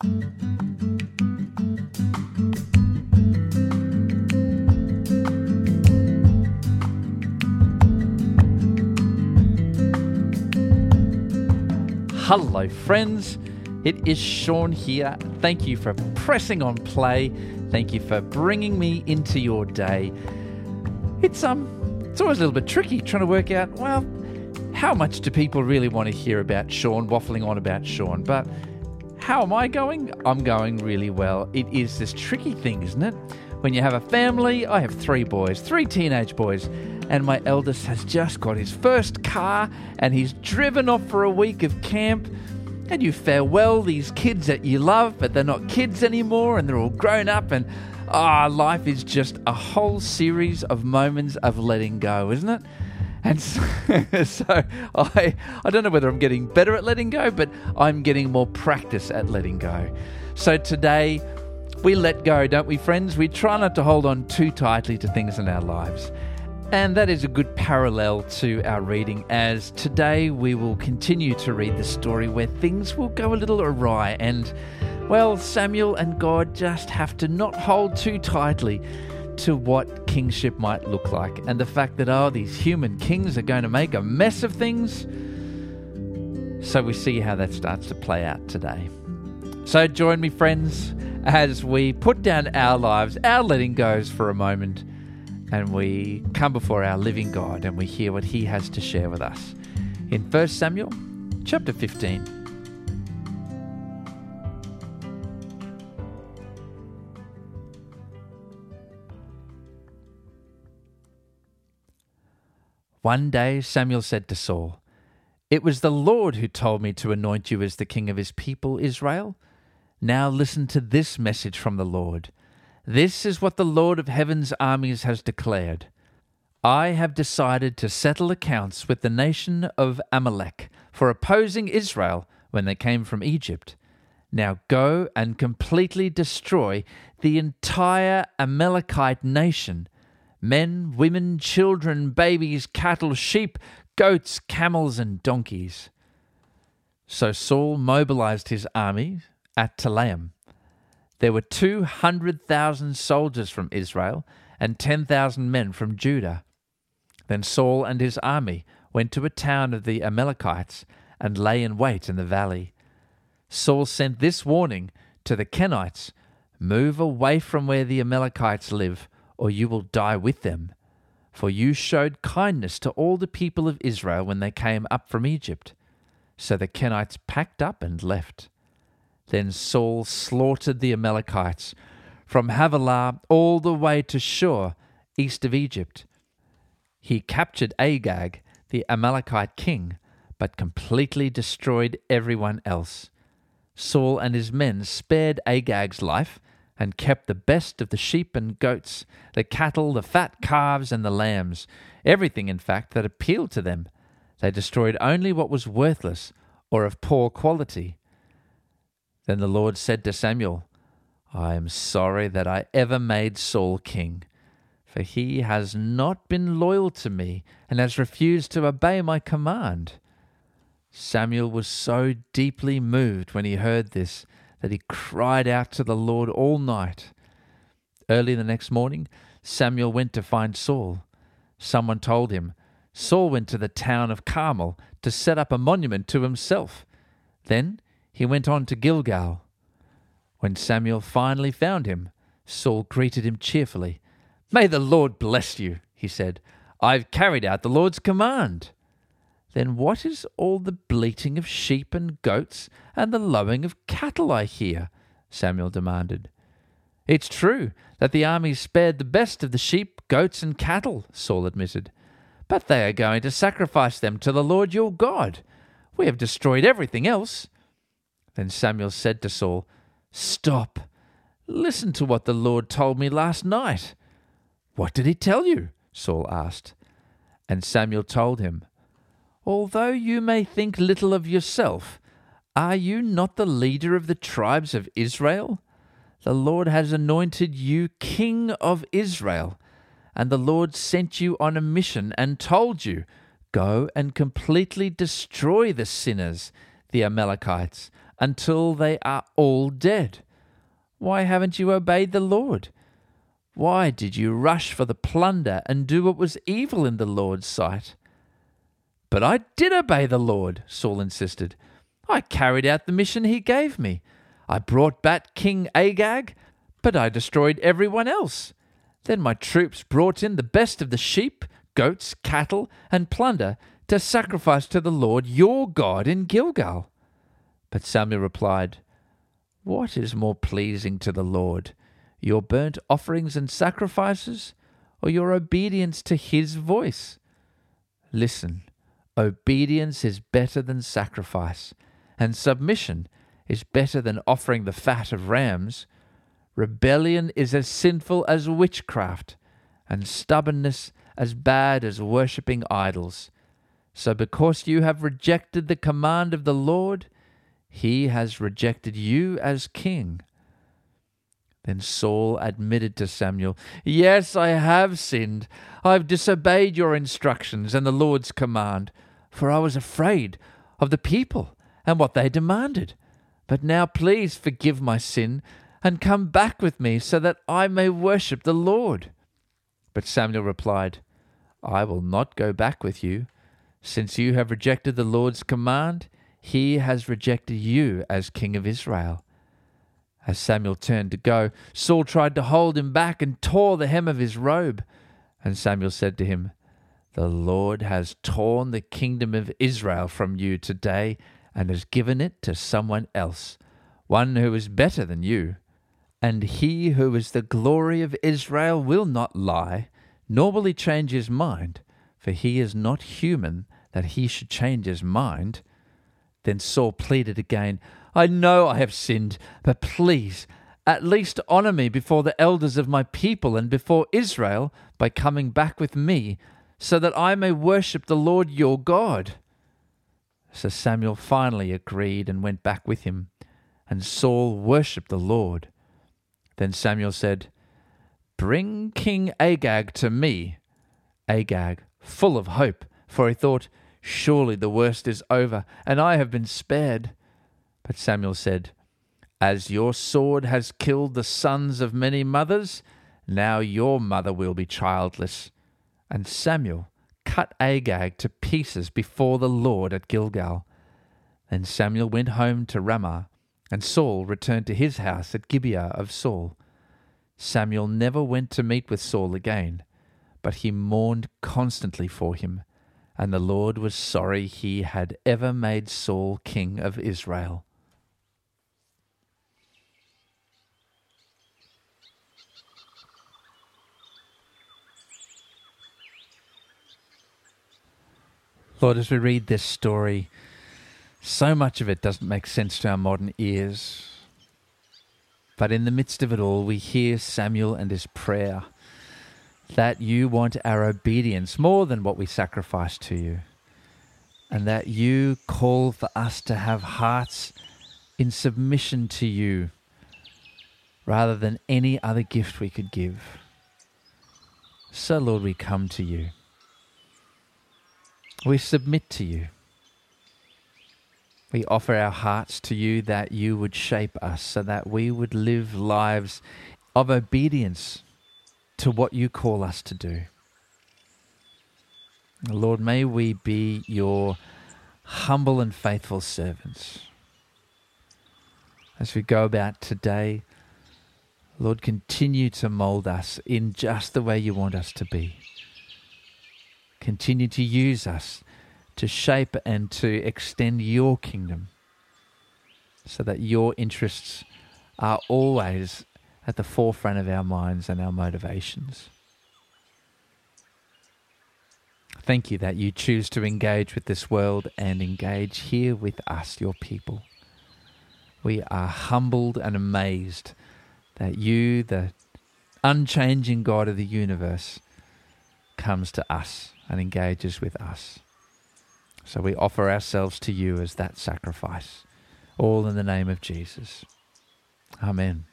Hello, friends. It is Sean here. Thank you for pressing on play. Thank you for bringing me into your day. It's um, it's always a little bit tricky trying to work out. Well, how much do people really want to hear about Sean waffling on about Sean? But how am I going? I'm going really well. It is this tricky thing, isn't it? When you have a family, I have three boys, three teenage boys, and my eldest has just got his first car and he's driven off for a week of camp. And you farewell these kids that you love, but they're not kids anymore and they're all grown up. And ah, oh, life is just a whole series of moments of letting go, isn't it? And so, so, I, I don't know whether I'm getting better at letting go, but I'm getting more practice at letting go. So today, we let go, don't we, friends? We try not to hold on too tightly to things in our lives. And that is a good parallel to our reading, as today we will continue to read the story where things will go a little awry, and, well, Samuel and God just have to not hold too tightly to what kingship might look like, and the fact that, oh, these human kings are going to make a mess of things. So we see how that starts to play out today. So join me, friends, as we put down our lives, our letting goes for a moment and we come before our living God and we hear what he has to share with us. In 1 Samuel chapter 15. One day Samuel said to Saul, It was the Lord who told me to anoint you as the king of his people, Israel. Now listen to this message from the Lord. This is what the Lord of heaven's armies has declared. I have decided to settle accounts with the nation of Amalek for opposing Israel when they came from Egypt. Now go and completely destroy the entire Amalekite nation men, women, children, babies, cattle, sheep, goats, camels, and donkeys. So Saul mobilized his army at Telaim there were 200,000 soldiers from Israel and 10,000 men from Judah. Then Saul and his army went to a town of the Amalekites and lay in wait in the valley. Saul sent this warning to the Kenites Move away from where the Amalekites live, or you will die with them. For you showed kindness to all the people of Israel when they came up from Egypt. So the Kenites packed up and left. Then Saul slaughtered the Amalekites from Havilah all the way to Shur, east of Egypt. He captured Agag, the Amalekite king, but completely destroyed everyone else. Saul and his men spared Agag's life and kept the best of the sheep and goats, the cattle, the fat calves, and the lambs, everything, in fact, that appealed to them. They destroyed only what was worthless or of poor quality. Then the Lord said to Samuel, I am sorry that I ever made Saul king, for he has not been loyal to me and has refused to obey my command. Samuel was so deeply moved when he heard this that he cried out to the Lord all night. Early the next morning, Samuel went to find Saul. Someone told him, Saul went to the town of Carmel to set up a monument to himself. Then he went on to Gilgal. When Samuel finally found him, Saul greeted him cheerfully. May the Lord bless you, he said. I've carried out the Lord's command. Then what is all the bleating of sheep and goats and the lowing of cattle I hear? Samuel demanded. It's true that the army spared the best of the sheep, goats, and cattle, Saul admitted. But they are going to sacrifice them to the Lord your God. We have destroyed everything else. Then Samuel said to Saul, Stop. Listen to what the Lord told me last night. What did he tell you? Saul asked. And Samuel told him, Although you may think little of yourself, are you not the leader of the tribes of Israel? The Lord has anointed you king of Israel, and the Lord sent you on a mission and told you, Go and completely destroy the sinners, the Amalekites, until they are all dead. Why haven't you obeyed the Lord? Why did you rush for the plunder and do what was evil in the Lord's sight? But I did obey the Lord, Saul insisted. I carried out the mission he gave me. I brought back King Agag, but I destroyed everyone else. Then my troops brought in the best of the sheep, goats, cattle, and plunder to sacrifice to the Lord your God in Gilgal. But Samuel replied, What is more pleasing to the Lord, your burnt offerings and sacrifices, or your obedience to his voice? Listen, obedience is better than sacrifice, and submission is better than offering the fat of rams. Rebellion is as sinful as witchcraft, and stubbornness as bad as worshipping idols. So, because you have rejected the command of the Lord, he has rejected you as king. Then Saul admitted to Samuel, Yes, I have sinned. I've disobeyed your instructions and the Lord's command, for I was afraid of the people and what they demanded. But now please forgive my sin and come back with me so that I may worship the Lord. But Samuel replied, I will not go back with you. Since you have rejected the Lord's command, he has rejected you as king of Israel. As Samuel turned to go, Saul tried to hold him back and tore the hem of his robe. And Samuel said to him, The Lord has torn the kingdom of Israel from you today and has given it to someone else, one who is better than you. And he who is the glory of Israel will not lie, nor will he change his mind, for he is not human that he should change his mind. Then Saul pleaded again, I know I have sinned, but please, at least honor me before the elders of my people and before Israel by coming back with me, so that I may worship the Lord your God. So Samuel finally agreed and went back with him, and Saul worshipped the Lord. Then Samuel said, Bring King Agag to me. Agag, full of hope, for he thought, Surely the worst is over, and I have been spared. But Samuel said, As your sword has killed the sons of many mothers, now your mother will be childless. And Samuel cut Agag to pieces before the Lord at Gilgal. Then Samuel went home to Ramah, and Saul returned to his house at Gibeah of Saul. Samuel never went to meet with Saul again, but he mourned constantly for him and the Lord was sorry he had ever made Saul king of Israel. Lord, as we read this story, so much of it doesn't make sense to our modern ears. But in the midst of it all, we hear Samuel and his prayer that you want our obedience more than what we sacrifice to you, and that you call for us to have hearts in submission to you rather than any other gift we could give. So, Lord, we come to you. We submit to you. We offer our hearts to you that you would shape us so that we would live lives of obedience to what you call us to do. Lord, may we be your humble and faithful servants. As we go about today, Lord, continue to mold us in just the way you want us to be. Continue to use us to shape and to extend your kingdom so that your interests are always at the forefront of our minds and our motivations. Thank you that you choose to engage with this world and engage here with us, your people. We are humbled and amazed that you, the unchanging God of the universe, comes to us and engages with us. So we offer ourselves to you as that sacrifice, all in the name of Jesus. Amen.